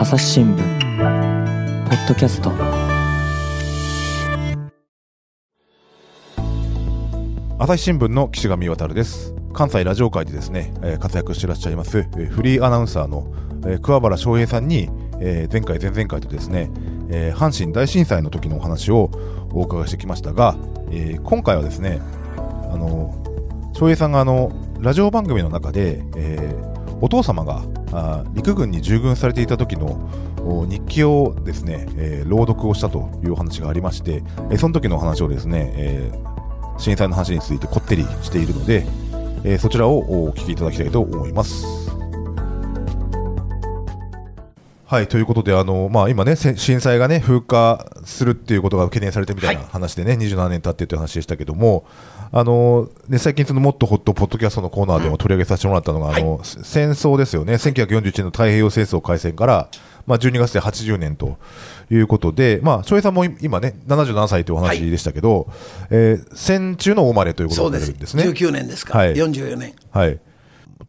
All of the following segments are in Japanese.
朝日新聞ポッドキャスト。朝日新聞の岸上渉です。関西ラジオ界でですね、えー活躍していらっしゃいます、えーフリーアナウンサーの、えー桑原翔平さんに、えー前回前々回とですね、えー阪神大震災の時のお話をお伺いしてきましたが、えー今回はですねあの翔平さんがあのラジオ番組の中で、えーお父様が陸軍に従軍されていた時の日記をですね、えー朗読をしたというお話がありまして、えーその時のお話をですね、えー震災の話についてこってりしているので、えそちらをお聞きいただきたいと思います。はい、ということで、あのまあ、今ね、せ震災がね、風化するっていうことが懸念されてみたいな話でね、27年経ってという話でしたけども、あのね、最近、そのもっとホットポッドキャストのコーナーでも取り上げさせてもらったのが、あの戦争ですよね、1941年の太平洋戦争開戦から、まあ、12月で80年ということで、まあ、翔平さんも今ね、77歳というお話でしたけど、えー戦中のお生まれということになるんですね。19年ですか。ら、はい。44年。はい、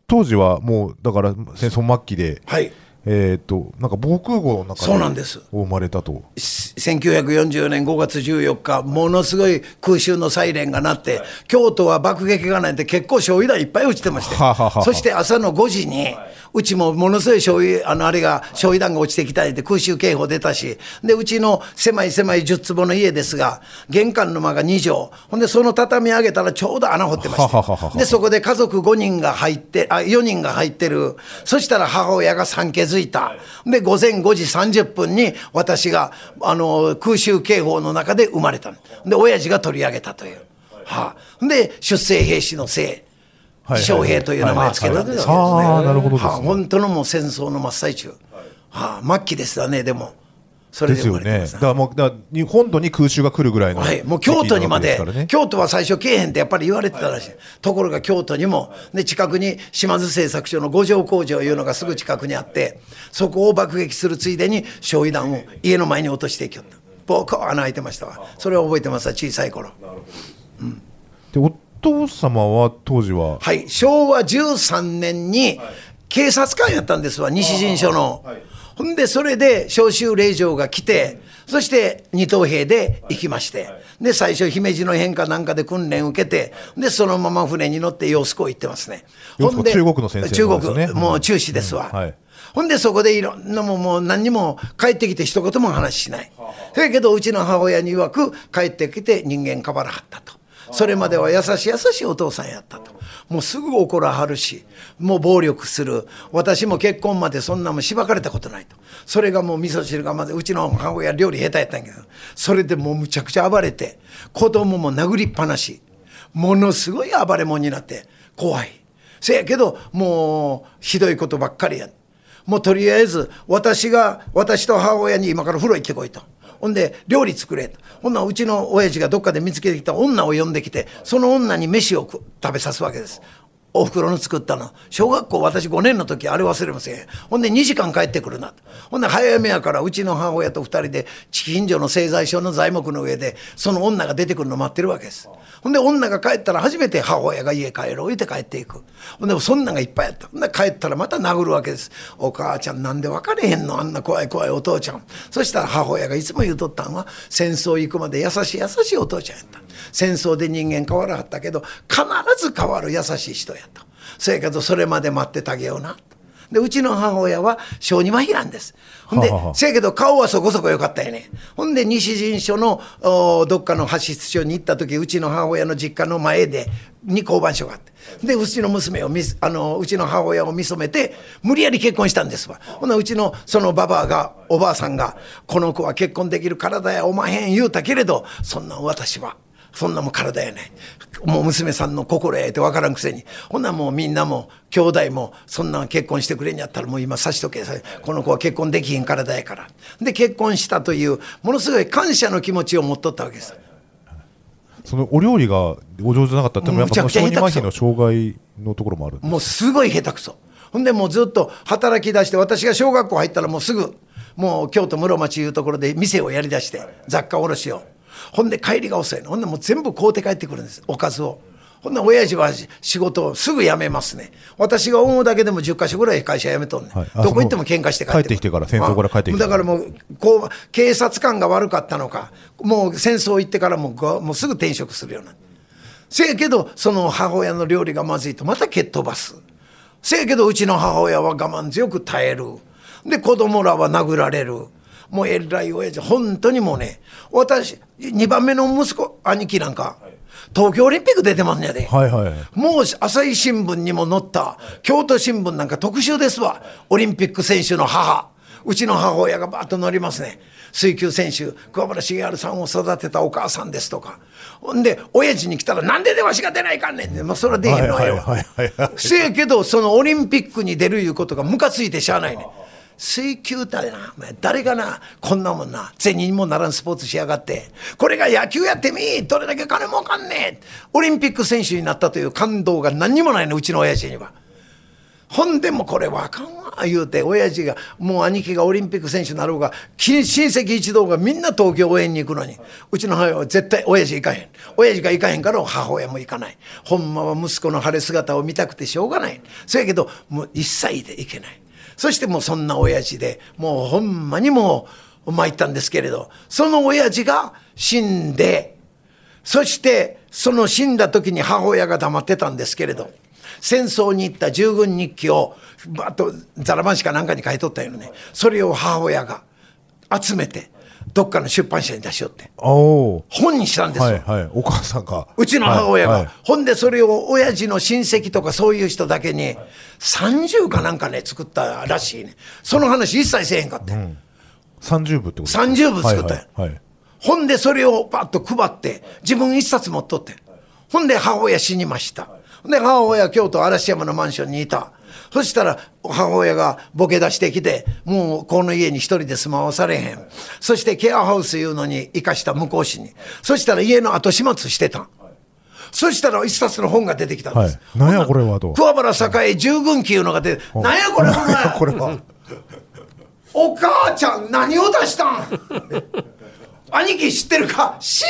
当時はもうだから戦争末期で、はいえー、となんか防空壕の中で生まれたと。1940年5月14日ものすごい空襲のサイレンが鳴って、京都は爆撃がないって結構焼夷弾いっぱい落ちてまして、はははは。そして朝の5時に、うちもものすごい焼夷あのあれが焼夷弾が落ちてきたりで空襲警報出たし。でうちの狭い狭い10坪の家ですが玄関の間が2畳ほんでその畳上げたらちょうど穴掘ってましてはははははでそこで家族5人が入ってあ4人が入ってる。そしたら母親が産気づいた。で午前5時30分に私があの空襲警報の中で生まれたの。で親父が取り上げたという、はあ、で出征兵士の姓はいはい将兵という名前をつけたんですけどね、ああなるほどですね。はあ、本当のもう戦争の真っ最中、はあ、末期でしたねでも。それで生まれてます。だからもうだからに本土に空襲が来るぐらいの、はい、もう京都にまで。京都は最初けえへんってやっぱり言われてたらしい、ところが京都にもで近くに島津製作所の五条工場いうのがすぐ近くにあってそこを爆撃するついでに焼夷弾を家の前に落としていきよった。ボコ穴開いてましたわ。それを覚えてますわ小さい頃。でお父様は当時は、はい。昭和13年に警察官やったんですわ西陣署の、ほんでそれで召集令状が来てそして二等兵で行きましてで最初姫路の変化なんかで訓練受けてでそのまま船に乗って揚子港行ってますね。ほんで中国の先生ね。中国もう中止ですわ、うん。はい。ほんでそこでいろんなもんもう何にも帰ってきて一言も話しない。そやけどうちの母親に曰く帰ってきて人間かばらはったと。それまでは優しい優しいお父さんやったと。もうすぐ怒らはるし、もう暴力する。私も結婚までそんなもんしばかれたことないと。それがもう味噌汁がまずうちの母親料理下手やったんやけど、それでもうむちゃくちゃ暴れて、子供も殴りっぱなし。ものすごい暴れ者になって怖い。せやけどもうひどいことばっかりや。もうとりあえず私が私と母親に今から風呂行ってこいと。ほんで料理作れと。ほんなうちの親父がどっかで見つけてきた女を呼んできてその女に飯を食べさすわけです。お袋の作ったの。小学校私5年の時あれ忘れません。ほんで2時間帰ってくるな。とほんで早めやからうちの母親と2人で近所の製材所の材木の上でその女が出てくるの待ってるわけです。ほんで女が帰ったら初めて母親が家帰ろう言って帰っていく。ほんでそんなんがいっぱいやった。ほんで帰ったらまた殴るわけです。お母ちゃんなんで別れへんの？あんな怖い怖いお父ちゃん。そしたら母親がいつも言うとったんは戦争行くまで優しい優しいお父ちゃんやった。戦争で人間変わらはったけど必ず変わる優しい人や。とそやけどそれまで待っててあげような。でうちの母親は小児麻痺なんです。ほんではあはあせやけど顔はそこそこ良かったよね。ほんで西陣署のおどっかの派出所に行った時うちの母親の実家の前でに交番所があってでうちの娘をみすあのうちの母親を見初めて無理やり結婚したんですわ。ほなうちのそのババアがおばあさんが「この子は結婚できる体やおまへん」言うたけれどそんなん私はそんなもん体やない。もう娘さんの心やって分からんくせに。ほんならもうみんなも兄弟もそんなん結婚してくれんやったらもう今さしとけ。この子は結婚できひん体やから。で結婚したというものすごい感謝の気持ちを持っとったわけです。そのお料理がお上手じゃなかったってのもやっぱ小児麻痺の障害のところもあるもうすごい下手くそ。ほんでもうずっと働き出して私が小学校入ったらもうすぐもう京都室町いうところで店をやりだして雑貨卸をほんで帰りが遅いのほんでもう全部買うて帰ってくるんですおかずをほんなら親父は仕事をすぐ辞めますね。私が思うだけでも10か所ぐらい会社辞めとんねん。はいあどこ行っても喧嘩して帰ってきてから戦争から帰ってきてだからもう、こう、警察官が悪かったのか、もう戦争行ってからもうごもうすぐ転職するようになせやけど、その母親の料理がまずいとまた蹴っ飛ばす。せやけど、うちの母親は我慢強く耐える。で、子供らは殴られる。もうえらい親父、本当にもうね、私、2番目の息子、兄貴なんか、東京オリンピック出てますんやで。はいはい。もう朝日新聞にも載った、京都新聞なんか特集ですわ。オリンピック選手の母。うちの母親がバーッと載りますね。水球選手、桑原茂治さんを育てたお母さんですとか。ほんで、親父に来たら、なんででわしが出ないかんねんって。まあ、それは出へんのはよ。はいはいはいはいせやけど、そのオリンピックに出るいうことがムカついてしゃあないねん。水球だよな、誰がな、こんなもんな、銭にもならんスポーツしやがって、これが野球やってみ、どれだけ金儲かんねえ、オリンピック選手になったという感動が何にもないの、うちの親父には。ほんでもこれわかんわ言うて親父がもう兄貴がオリンピック選手になろうが親戚一同がみんな東京応援に行くのに。うちの母親は絶対親父行かへん。親父が行かへんから母親も行かない。ほんまは息子の晴れ姿を見たくてしょうがない。そやけどもう一切で行けない。そしてもうそんな親父でもうほんまにもう参ったんですけれどその親父が死んでそしてその死んだ時に母親が黙ってたんですけれど戦争に行った従軍日記をばっとザラマンシかなんかに書いとったよね。それを母親が集めてどっかの出版社に出しよって。本にしたんですよ、はいはい。お母さんが。うちの母親が、はいはい。ほんでそれを親父の親戚とかそういう人だけに30かなんかね作ったらしいね。その話一切せえへんかって、30部ってこと30部作ったんや。はいはいはい。ほんでそれをパッと配って自分一冊持っとって。ほんで母親死にました。ほんで母親京都嵐山のマンションにいたそしたら母親がボケ出してきてもうこの家に一人で住まわされへん。そしてケアハウスいうのに生かした向こう市に。そしたら家の後始末してたん。そしたら一冊の本が出てきたんです、はい。なんやこれはと。桑原栄従軍記いうのが出てなんやこれお前これは。お母ちゃん何を出したん？兄貴知ってるか？知ら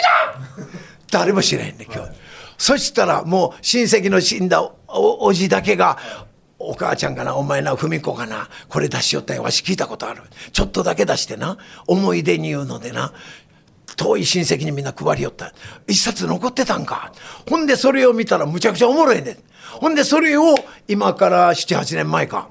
ん。誰も知らへんね今日、そしたらもう親戚の死んだおじだけがお母ちゃんかなお前な文子かなこれ出しよったんやわし聞いたことある。ちょっとだけ出してな思い出に言うのでな遠い親戚にみんな配りよった。一冊残ってたんか。ほんでそれを見たらむちゃくちゃおもろいねん。ほんでそれを今から78年前か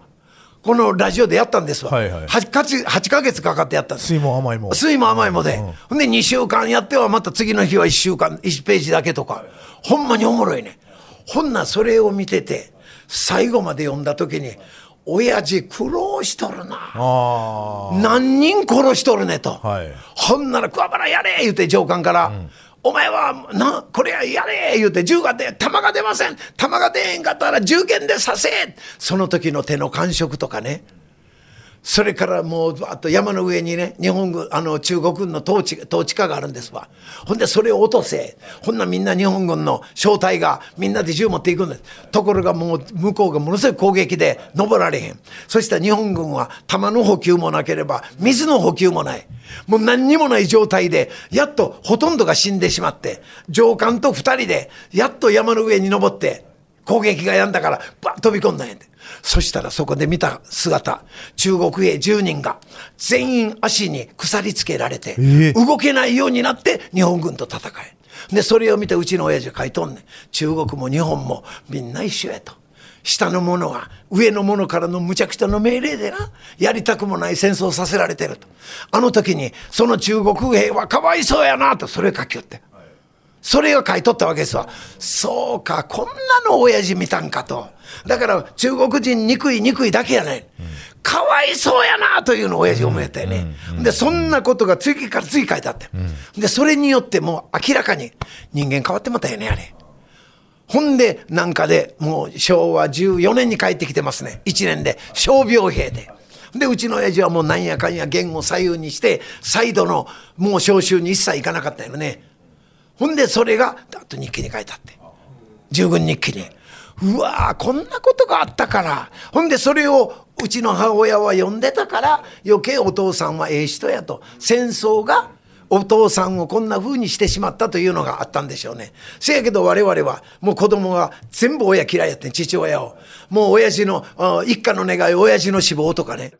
このラジオでやったんですわ、はいはい。8, か月8ヶ月かかってやったんです。水も甘いも。酸いも甘いもで、ほんで2週間やってはまた次の日は1週間1ページだけとか。ほんまにおもろいねほんなそれを見てて最後まで読んだ時に親父苦労しとるな。あ何人殺しとるねと、はい。ほんなら桑原やれ言うて上官から、お前はなこれやれ言うて銃が出弾が出ません。弾が出へんかったら銃剣で刺せ。その時の手の感触とかねそれからもうあと山の上にね日本軍あの中国軍の統治統治下があるんですわ。ほんでそれを落とせ。ほんなみんな日本軍の小隊がみんなで銃持っていくんです。ところがもう向こうがものすごい攻撃で登られへん。そしたら日本軍は弾の補給もなければ水の補給もない。もう何にもない状態でやっとほとんどが死んでしまって上官と二人でやっと山の上に登って攻撃がやんだからバッ飛び込んだんやて。そしたらそこで見た姿中国兵10人が全員足に鎖つけられて、ええ。動けないようになって日本軍と戦え。でそれを見てうちの親父が書いとんねん。中国も日本もみんな一緒やと。下の者は上の者からの無茶苦茶の命令でなやりたくもない戦争をさせられてると。あの時にその中国兵はかわいそうやなとそれを書きよってそれを書いとったわけですわ。そうか、こんなの親父見たんかと。だから中国人憎い憎いだけやない。かわいそうやなというのを親父思えたよね。で、そんなことが次から次書いてあって。で、それによってもう明らかに人間変わってもたよね、あれ。ほんで、なんかで、もう昭和14年に帰ってきてますね。1年で、傷病兵で。で、うちの親父はもうなんやかんや言を左右にして、再度のもう召集に一切行かなかったよね。ほんで、それが、あと日記に書いてあって。従軍日記に。うわーこんなことがあったから。ほんで、それを、うちの母親は読んでたから、余計お父さんはええ人やと。戦争がお父さんをこんな風にしてしまったというのがあったんでしょうね。せやけど我々はもう子供が全部親嫌いやって、父親を。もう親父の、一家の願い、親父の死亡とかね。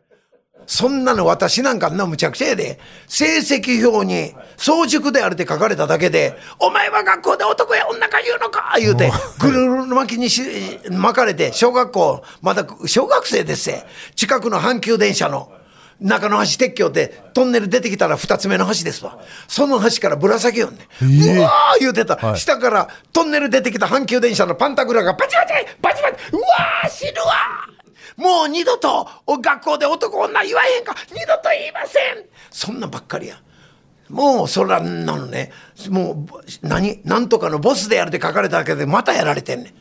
そんなの私なんかんなむちゃくちゃやで。成績表に、早熟であるって書かれただけで、お前は学校で男や女か言うのか言うて、ぐるる巻きにし巻かれて、小学校、まだ小学生ですせ。近くの阪急電車の。中の橋鉄橋でトンネル出てきたら二つ目の橋ですわ。その橋からぶら下げよんね。うわー言うてた、はい、下からトンネル出てきた阪急電車のパンタグラがバチバチバチバチうわー死ぬわもう二度と学校で男女言わへんか二度と言いませんそんなばっかりや。もうそらなのね、もう何、何とかのボスでやるって書かれただけでまたやられてんね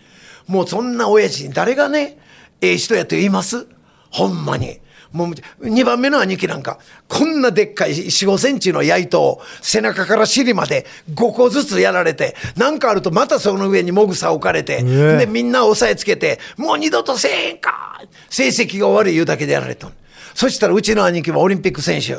ん。もうそんな親父に誰がね、ええ人やと言います？ほんまに。もう2番目の兄貴なんか、こんなでっかい4、5センチの矢糸を背中から尻まで5個ずつやられて、なんかあるとまたその上にもぐさ置かれて、で、みんな押さえつけて、もう二度とせえへんか成績が悪い言うだけでやられたそしたらうちの兄貴はオリンピック選手。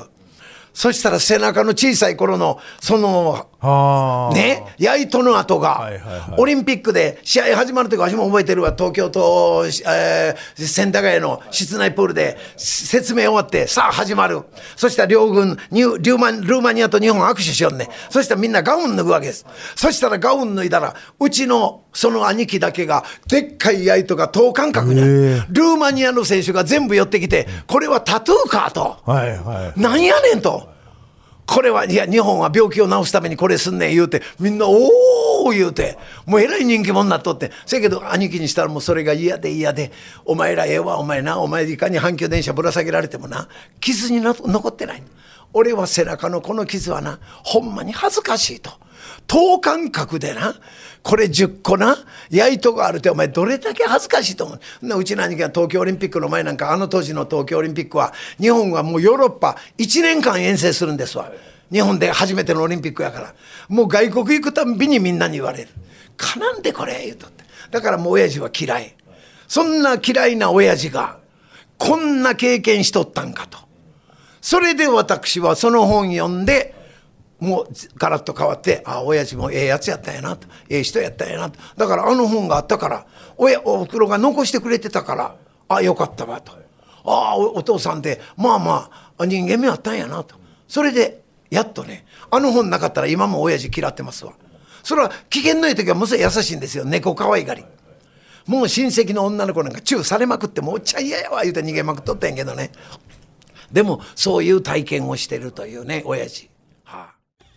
そしたら背中の小さい頃の、その、ね、やいとの跡が、オリンピックで試合始まるとき、私も覚えてるわ、東京と、えー、千駄ヶ谷の室内プールで説明終わって、さあ始まる。そしたら両軍、ニュルーマルーマニアと日本握手しよんね。そしたらみんなガウン脱ぐわけです。そしたらガウン脱いだら、うちのその兄貴だけが、でっかいやいとが等間隔にルーマニアの選手が全部寄ってきて、これはタトゥーかと。はいはい、なんやねんと。これは、いや、日本は病気を治すためにこれすんねん言うて、みんな、おー言うて、もうえらい人気者になっとって。せやけど、兄貴にしたらもうそれが嫌で嫌で、お前らええわ、お前な、お前いかに阪急電車ぶら下げられてもな、傷にな残ってない。俺は背中のこの傷はな、ほんまに恥ずかしいと。等間隔でな、これ10個な、やいとがあるってお前どれだけ恥ずかしいと思う？うちの兄貴は東京オリンピックの前なんか、あの当時の東京オリンピックは、日本はもうヨーロッパ1年間遠征するんですわ。日本で初めてのオリンピックやから。もう外国行くたんびにみんなに言われる。かなんでこれ？言うとって。だからもう親父は嫌い。そんな嫌いな親父が、こんな経験しとったんかと。それで私はその本読んで、もうガラッと変わって、ああ、親父もええやつやったんやなと、ええ人やったんやなと。だからあの本があったから、親、おふくろが残してくれてたから、ああ、よかったわと。ああ、お父さんって、まあまあ、人間味あったんやなと。それで、やっとね、あの本なかったら今も親父嫌ってますわ。それは機嫌のいい時はむせ優しいんですよ。猫可愛がり。もう親戚の女の子なんかチューされまくってもうおっちゃん嫌やわ言うて逃げまくっとったんやけどね。でもそういう体験をしてるというね、親父。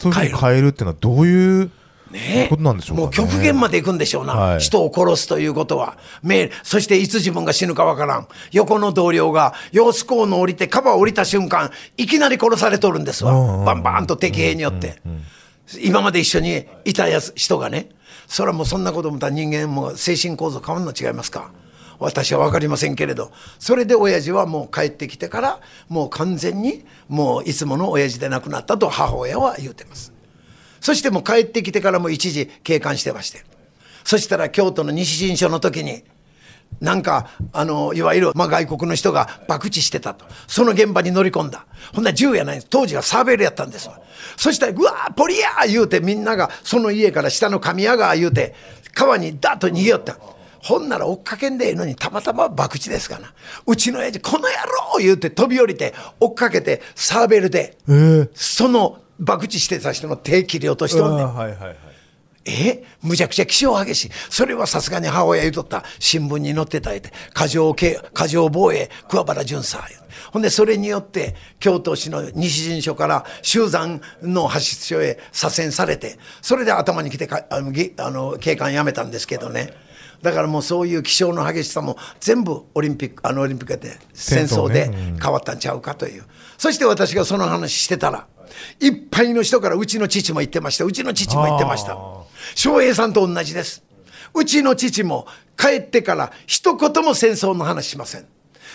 そういう変えるっていうのはどういうねことなんでしょうか、ね、もう極限まで行くんでしょうな、はい、人を殺すということは。そしていつ自分が死ぬかわからん。横の同僚が、様子コーン降りて、カバー降りた瞬間、いきなり殺されとるんですわ。バンバンと敵兵によって。今まで一緒にいたやつ人がね。それはもうそんなこと思ったら人間も精神構造変わるの違いますか？私は分かりませんけれどそれで親父はもう帰ってきてからもう完全にもういつもの親父で亡くなったと母親は言うてますそしてもう帰ってきてからも一時警官してましてそしたら京都の西新書の時になんか、あの、いわゆる、まあ、外国の人が爆打してたと。その現場に乗り込んだ。ほんなら銃やないんです当時はサーベルやったんですわ。そしたら、うわー、ポリアー言うて、みんながその家から下の神谷川言うて、川にダッと逃げよった。ほんなら追っかけんでええのにたまたま博打ですかな。うちの親父、この野郎言うて飛び降りて追っかけてサーベルで、えー、その博打してた人の手切り落としとんねん。はいはいはいえ？むちゃくちゃ気象激しい。それはさすがに母親言うとった新聞に載ってたえて、過剰系、過剰防衛、桑原淳さん。ほんで、それによって、京都市の西陣所から修山の派出所へ左遷されて、それで頭に来てか、あの、あの警官辞めたんですけどね。だからもうそういう気象の激しさも全部オリンピックあのオリンピックで戦争で変わったんちゃうかという、そして私がその話してたらいっぱいの人からうちの父も言ってました。うちの父も言ってました。翔平さんと同じです。うちの父も帰ってから一言も戦争の話しません。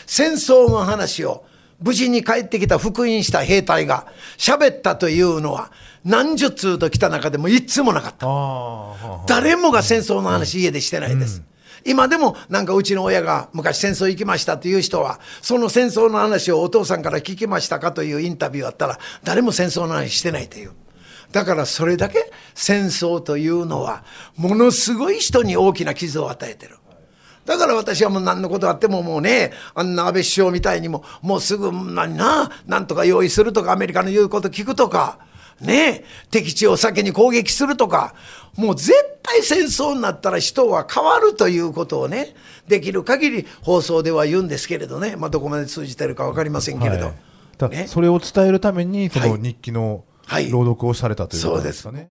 戦争の話を無事に帰ってきた復員した兵隊が喋ったというのは何十通と来た中でも一通もなかった誰もが戦争の話家でしてないです。今でもなんかうちの親が昔戦争行きましたという人はその戦争の話をお父さんから聞きましたかというインタビューあったら誰も戦争の話してないという。だからそれだけ戦争というのはものすごい人に大きな傷を与えてる。だから私はもう何のことあってももうね、あんな安倍首相みたいにも、もうすぐ何な、なんとか用意するとか、アメリカの言うこと聞くとか、ね敵地を先に攻撃するとか、もう絶対戦争になったら人は変わるということをね、できる限り放送では言うんですけれどね、まあどこまで通じてるか分かりませんけれど。はい。だね。それを伝えるためにそのはい。日記のはい。朗読をされたということですかね。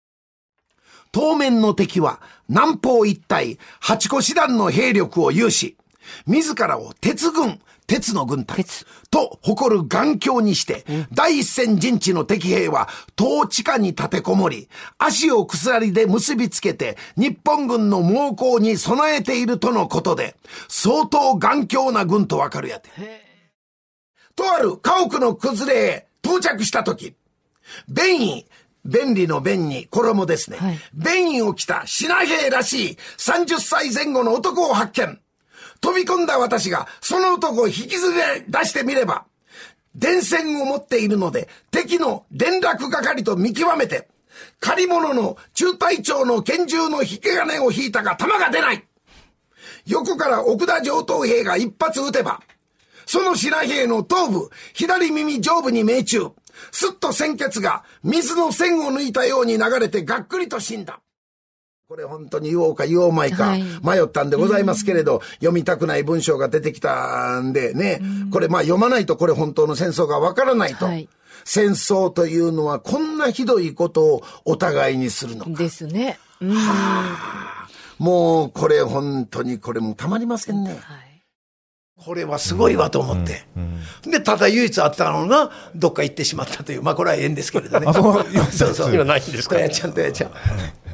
当面の敵は南方一帯八個師団の兵力を有し、自らを鉄軍、鉄の軍隊鉄と誇る眼鏡にして、第一線陣地の敵兵は統地下に立てこもり、足を鎖で結びつけて日本軍の猛攻に備えているとのことで、相当眼鏡な軍とわかるやて。とある家屋の崩れへ到着した時、便意、便利の便に衣ですね。はい便意を着た品兵らしい30歳前後の男を発見。飛び込んだ私がその男を引きずり出してみれば、電線を持っているので敵の連絡係と見極めて、借り物の中隊長の拳銃の引き金を引いたが弾が出ない。横から奥田上等兵が一発撃てば、その白兵の頭部、左耳上部に命中。すっと鮮血が水の線を抜いたように流れてがっくりと死んだ。これ本当に言おうか言おうまいかはい迷ったんでございますけれど、読みたくない文章が出てきたんでね、これまあ読まないとこれ本当の戦争がわからないと。はい戦争というのはこんなひどいことをお互いにするのか。ですね。うん。もうこれ本当にこれもうたまりませんね。はい。これはすごいわと思って。で、ただ唯一あったのが、どっか行ってしまったという。まあこれは縁ですけれどね。あそう そうそう。今ないんですか？とやちゃんとやちゃん。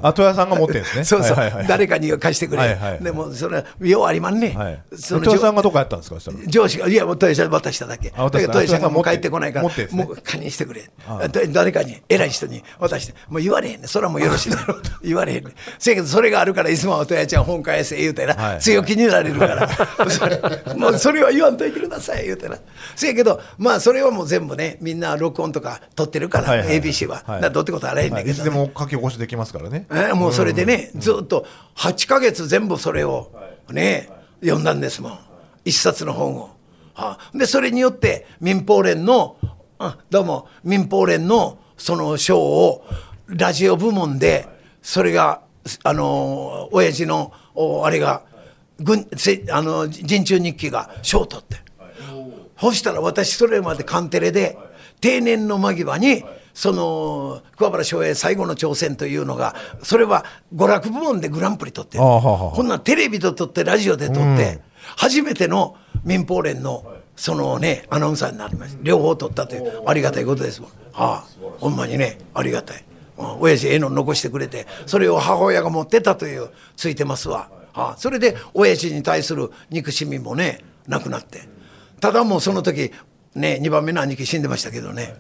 あ、戸谷さんが持ってるんですね。そうそう、はいはいはい誰かに貸してくれ。はいはいでも、それは、ようありまんね。はい。そのさんがどこやったんですか？上司が、いや、もう豊さん渡しただけ。あ渡しただけど豊さんがもう帰ってこないから、持って持ってんですねもう加入してくれ。だ誰かに、偉い人に渡して。もう言われへんね。それはもうよろしいだろう。言われへんね。せやけど、それがあるから、いつもは豊ちゃん本返せ言うてな、はい強気になれるから。それもう それは言わんといてください、言うてな。せやけど、まあ、それはもう全部ね、みんな録音とか撮ってるから、はいはいはい ABC は。はいどうってことはあらへんねんけど、はいいつでも書き起こしできますからね。えーもうそれでね、ずっと8ヶ月全部それをね、読んだんですもん。一冊の本を。はあで、それによって民放連の、あどうも、民放連のその賞をラジオ部門で、それが、あの、親父の、おあれが、軍、せあの、陣中日記が賞を取って。そしたら私それまでカンテレで定年の間際にその桑原翔平最後の挑戦というのがそれは娯楽部門でグランプリ取ってこんなんテレビと撮ってラジオで撮って、初めての民放連のそのねアナウンサーになりました。両方取ったというありがたいことです。もんああほんまにねありがたい、うん、親父ええの残してくれてそれを母親が持ってたというついてますわ、ああそれで親父に対する憎しみもねなくなって。ただもうその時ね2番目の兄貴死んでましたけどね、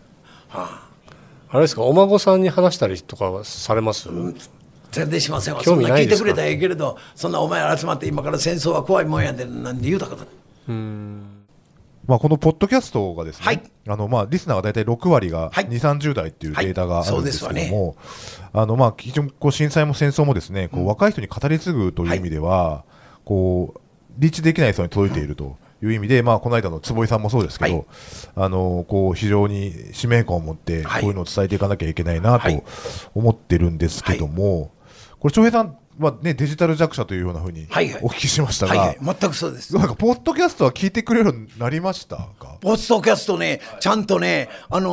はあ、あれですかお孫さんに話したりとかはされます、全然しませんわ。興そんな聞いてくれたらええけれどそんなお前ら集まって今から戦争は怖いもんやでなんて言うたこと。ないまあ、このポッドキャストがですね、はい。あのまあリスナーが大体6割がはい。2、30代っていうデータがあるんですけはいども、あのまあ非常にこう震災も戦争もですね、こう若い人に語り継ぐという意味では、こうリーチできない人に届いているという意味で、まあこの間の坪井さんもそうですけど、はい。あのこう非常に使命感を持ってこはい。ういうのを伝えていかなきゃいけないなとはい。思ってるんですけども、これ翔平さんまあね、デジタル弱者というようなふうにはいはいお聞きしましたが、はいはい、全くそうです。なんかポッドキャストは聞いてくれるようになりましたか？ポッドキャストね、ちゃんとね、あの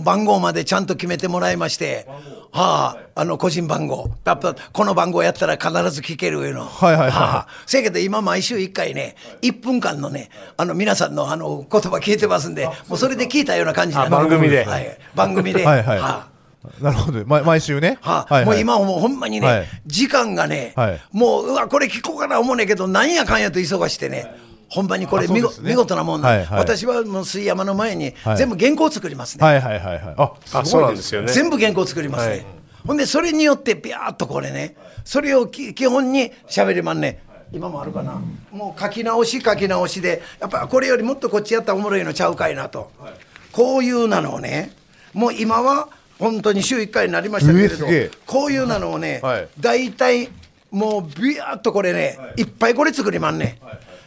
ー番号までちゃんと決めてもらいまして、はあ、あの、個人番号。やっぱ、この番号やったら必ず聞けるいうの。はいはいはいはあ、せやけど今毎週1回ね、1分間のね、あの、皆さんのあの、言葉聞いてますんで、もうそれで聞いたような感じなんあ番組ではい。番組で。はいはいあなるほど、ま、毎週ね。はあはいはい。もう今はもうほんまにね、はい。時間がね、はい。もううわこれ聞こうかな思うねんけどなんやかんやと忙してねほんまにこれ見ね。見事なもんな、はいはい。私はもう水山の前にはい。全部原稿作りますね、はいはいはいはい。あ、あそうなんですよね。全部原稿作りますね、はい。ほんでそれによってビャーっとこれねそれをき基本に喋りまんね今もあるかな。もう書き直し書き直しでやっぱこれよりもっとこっちやったらおもろいのちゃうかいなと、こういうなのをねもう今は本当に週1回になりましたけれどこういうなのをね、はい大体もうビャーっとこれね、い、っぱいこれ作りまんね、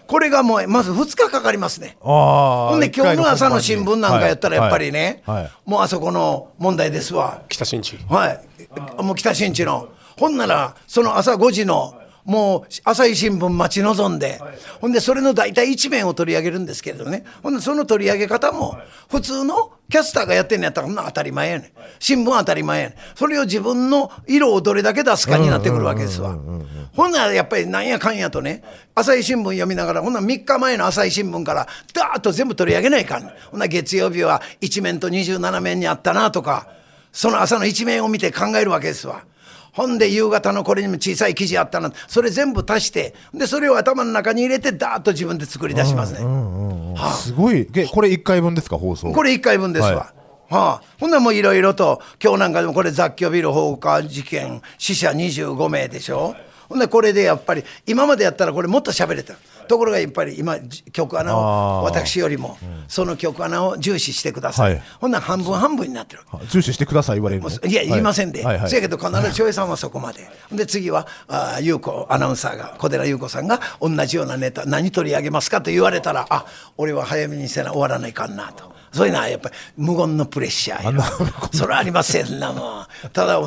これがもうまず2日かかりますね。ほんで今日の朝の新聞なんかやったらやっぱりね、もうあそこの問題ですわ。北新地はい。もう北新地の。ほんなら、その朝5時の、もう朝日新聞待ち望んで、ほんでそれの大体一面を取り上げるんですけれどね。ほんでその取り上げ方も、普通のキャスターがやってんのやったら、そんな当たり前やねん。新聞は当たり前やねん。それを自分の色をどれだけ出すかになってくるわけですわ。ほんならやっぱりなんやかんやとね、朝日新聞読みながら、ほんなら3日前の朝日新聞から、ダーッと全部取り上げないかん。ほんなら月曜日は1面と27面にあったなとか、その朝の一面を見て考えるわけですわ。ほんで夕方のこれにも小さい記事あったな。それ全部足してでそれを頭の中に入れてダーッと自分で作り出しますね、はあ。すごい。でこれ1回分ですか、放送。これ1回分ですわ、はい。はあ、ほんならもういろいろと今日なんかでもこれ雑居ビル放火事件死者25名でしょほんでこれでやっぱり今までやったらこれもっと喋れた。ところがやっぱり今じ曲穴を私よりもその曲穴を重視してください、はい。ほんなら半分半分になってる。は重視してください言われるの。いや、言いませんで、はいはい。せやけど、必ず翔平さんはそこまで、で次は、あ優子アナウンサーが、小寺優子さんが、同じようなネタ、何取り上げますかと言われたら、あ俺は早めにせな、終わらないかんなと、そういうのはやっぱり無言のプレッシャーよそれはありませんな、もう、ただ、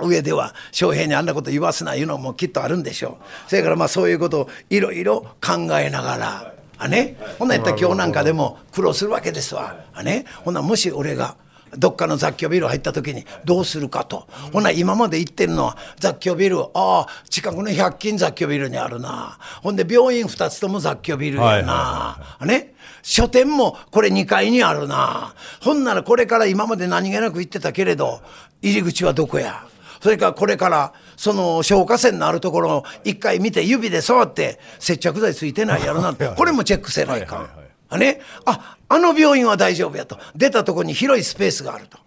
上では翔平にあんなこと言わすないうのもきっとあるんでしょう。それからまあそういうことをいろいろ考えながら、あね、ほんなやったら今日なんかでも苦労するわけですわ。あね、ほんならもし俺がどっかの雑居ビル入った時にどうするかと。ほな今まで行ってるのは雑居ビル、ああ、近くの100均雑居ビルにあるな。ほんで病院2つとも雑居ビルやな。ね？書店もこれ2階にあるな。ほんならこれから今まで何気なく行ってたけれど、入り口はどこや？それからこれからその消火栓のあるところを一回見て指で触って接着剤ついてないやろなこれもチェックせないかん。あね、ああの病院は大丈夫やと。出たところに広いスペースがあると。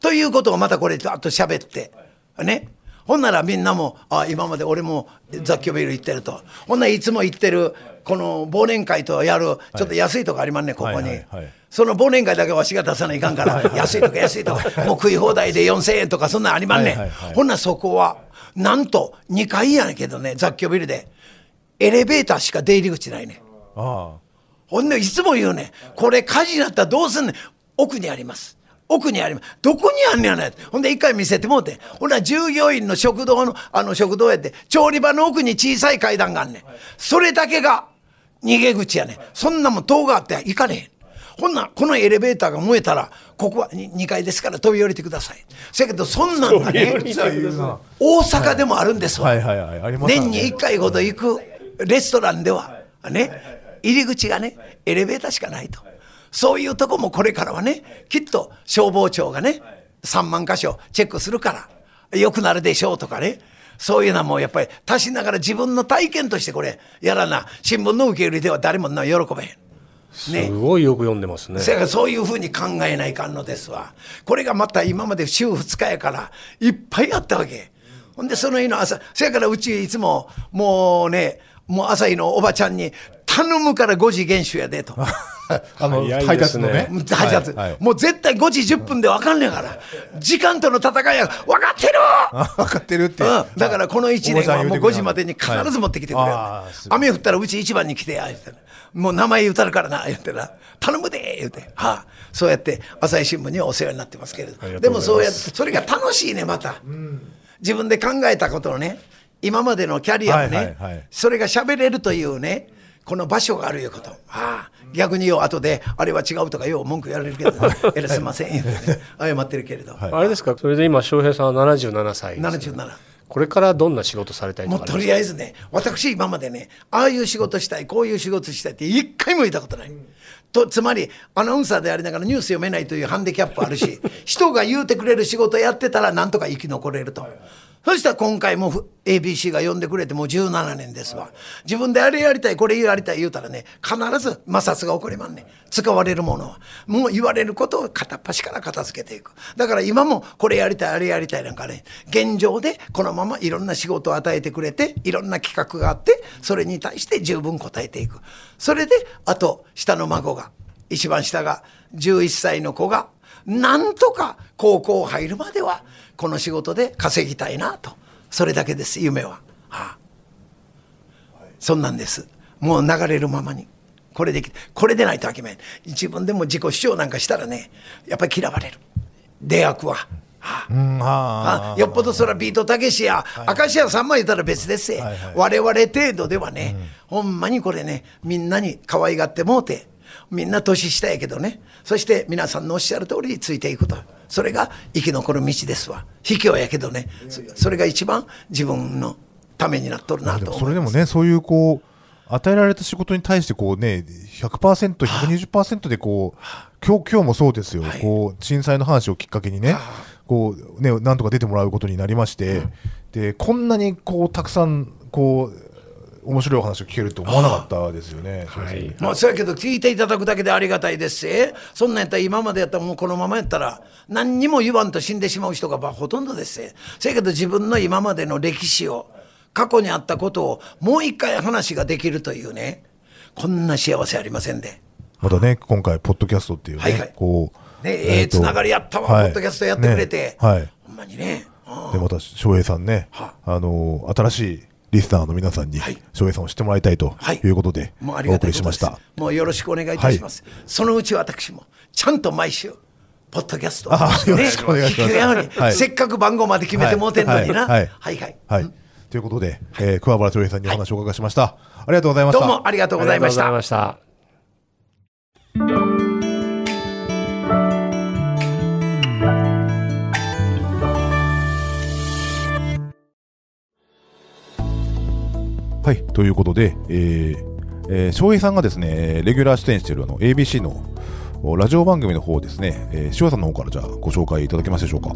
ということをまたこれあと喋って。ね？ほんならみんなもあ今まで俺も雑居ビル行ってると。ほんならいつも行ってるこの忘年会とやるちょっと安いとこありまんねここに、はいはいはいその忘年会だけわしが出さないかんから安いとか安いとかもう食い放題で4,000円とかそんなんありまんねん、はいはいはい。ほんならそこはなんと2階やねんけどね雑居ビルでエレベーターしか出入り口ないねん。あほんでいつも言うねんこれ火事になったらどうすんねん。奥にあります。奥にあります。どこにあんねやねんほんで一回見せてもうてほんなら従業員の食堂のあの食堂やって調理場の奥に小さい階段があんねん。それだけが逃げ口やねん。そんなもん塔があって行かれへんほんならこのエレベーターが燃えたらここは 2, 階ですから飛び降りてください。せやけどそんなんがね大阪でもあるんですわ、年に1回ほど行くレストランではね入り口がねエレベーターしかないと。そういうとこもこれからはねきっと消防庁がね3万箇所チェックするから良くなるでしょうとかね。そういうのはもうやっぱり足しながら自分の体験としてこれやらな新聞の受け売りでは誰もな喜べへん。ねすごいよく読んでますね。そやからそういうふうに考えないかんのですわ。これがまた今まで週2日やからいっぱいあったわけ。ほんでその日の朝そやからうちいつももうねもう朝日のおばちゃんに頼むから5時厳守やでと。あの早い配ですね。達のね。もう配達はい。はいもう絶対5時10分で分かんねえから。時間との戦いや。分かってる！あ分かってるって、うん、だからこの1年はもう5時までに必ず持ってきてくれる、はい。雨降ったらうち一番に来てや言ってなもう名前言うたるからな言ってな。頼むで言うて、はあ、そうやって朝日新聞にはお世話になってますけれどでもそうやってそれが楽しいねまた、自分で考えたことをね今までのキャリアもね、はいはいはい。それが喋れるというねこの場所があるいうこと。ああ逆によ後であれは違うとかよう文句言われるけど、ね、えらすいませんね謝ってるけれど、はい。あれですか？それで今翔平さんは77歳ね、77。これからどんな仕事されたいとかとりあえずね、私今までね、ああいう仕事したい、こういう仕事したいって一回も言ったことない。とつまり、アナウンサーでありながらニュース読めないというハンディキャップあるし、人が言うてくれる仕事やってたらなんとか生き残れると。そしたら今回も ABC が呼んでくれてもう17年ですわ。自分であれやりたい、これやりたい言うたらね、必ず摩擦が起こりまんね。使われるものは。もう言われることを片っ端から片付けていく。だから今もこれやりたい、あれやりたいなんかね、現状でこのままいろんな仕事を与えてくれて、いろんな企画があって、それに対して十分答えていく。それで、あと、下の孫が、一番下が11歳の子が、なんとか高校入るまでは、この仕事で稼ぎたいなと。それだけです、夢は。はあそんなんです。もう流れるままに。これでき、これでないと諦めん。自分でも自己主張なんかしたらね、やっぱり嫌われる。出悪は。はあうんはあよっぽどそらビートたけしや、明石家さんま言ったら別ですよ、はいはい我々程度ではね、ほんまにこれね、みんなに可愛がってもうて、みんな年下やけどね、そして皆さんのおっしゃる通りについていくと、それが生き残る道ですわ、卑怯やけどね、そそれが一番自分のためになっとるなでとそれでもね、そういうこう、与えられた仕事に対してこうね、100%、120%でこう、今日、今日もそうですよ、こう、震災の話をきっかけにね、こう、ね、なんとか出てもらうことになりまして、で、こんなにこう、たくさん、こう、面白いお話を聞けると思わなかったですよね。正直。まあ、そうやけど聞いていただくだけでありがたいです。しそんなんやったら今までやったらもうこのままやったら何にも言わんと死んでしまう人がまあほとんどです。しそやけど自分の今までの歴史を過去にあったことをもう一回話ができるというね。こんな幸せありませんで。またね、今回、ポッドキャストっていうね、はいはい。こう、ねええとつながりやったわ、はい。ポッドキャストやってくれて、ねはい。ほんまにね、うん。で、また、翔平さんね、はあ。の、新しいリスナーの皆さんにはい、翔平さんを知ってもらいたいとはい。いうことで、もうありおがたいことです。送りしました。もうよろしくお願いいたします、そのうち私もちゃんと毎週ポッドキャストを、あよろしくお願いします。聞くように、はい。せっかく番号まで決めてもうてんのにな、はい。はい。はい。はい。はい。とい。うことで、えー桑原翔平さんにお話をお伺い。しました。ありがとうござい。ました。どうもありがとうござい。ましたい。ということで、えーえー翔平さんがですね、レギュラー出演しているあの ABC のラジオ番組の方ですね、えー、塩さんの方からじゃあご紹介いただけますでしょうか？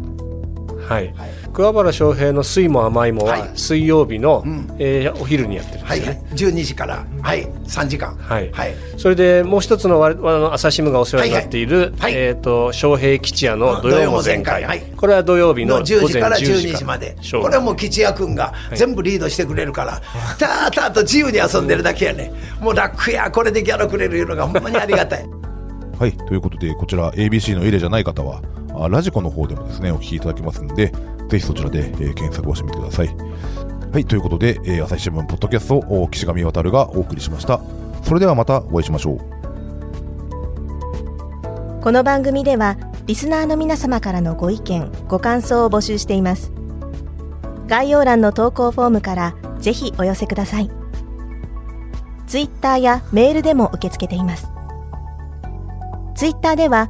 はい。桑原翔平の水も甘いもははい。水曜日の、えーお昼にやってるんではい。すよね。12時から、はい、3時間、はい。はい、それでもう一つのわあの朝日新聞がお世話になっている、はい。はい。えっ、と翔平吉也の土曜も全開、はい。これは土曜日のの10時から午前12時まで、これはもう吉也君が全部リードしてくれるから、たーたーと自由に遊んでるだけやね、もう楽や、これでギャラくれるいうのがほんまにありがたい。はい。ということで、こちら ABC のエレじゃない方は、あラジコの方でもですね、お聞きいただけますので、ぜひそちらで、えー検索をしてみてください。はい。ということで、えー朝日新聞ポッドキャストを岸上渉がお送りしました。それではまたお会いしましょう。この番組ではリスナーの皆様からのご意見ご感想を募集しています概要欄の投稿フォームからぜひお寄せくださいツイッターやメールでも受け付けていますツイッターでは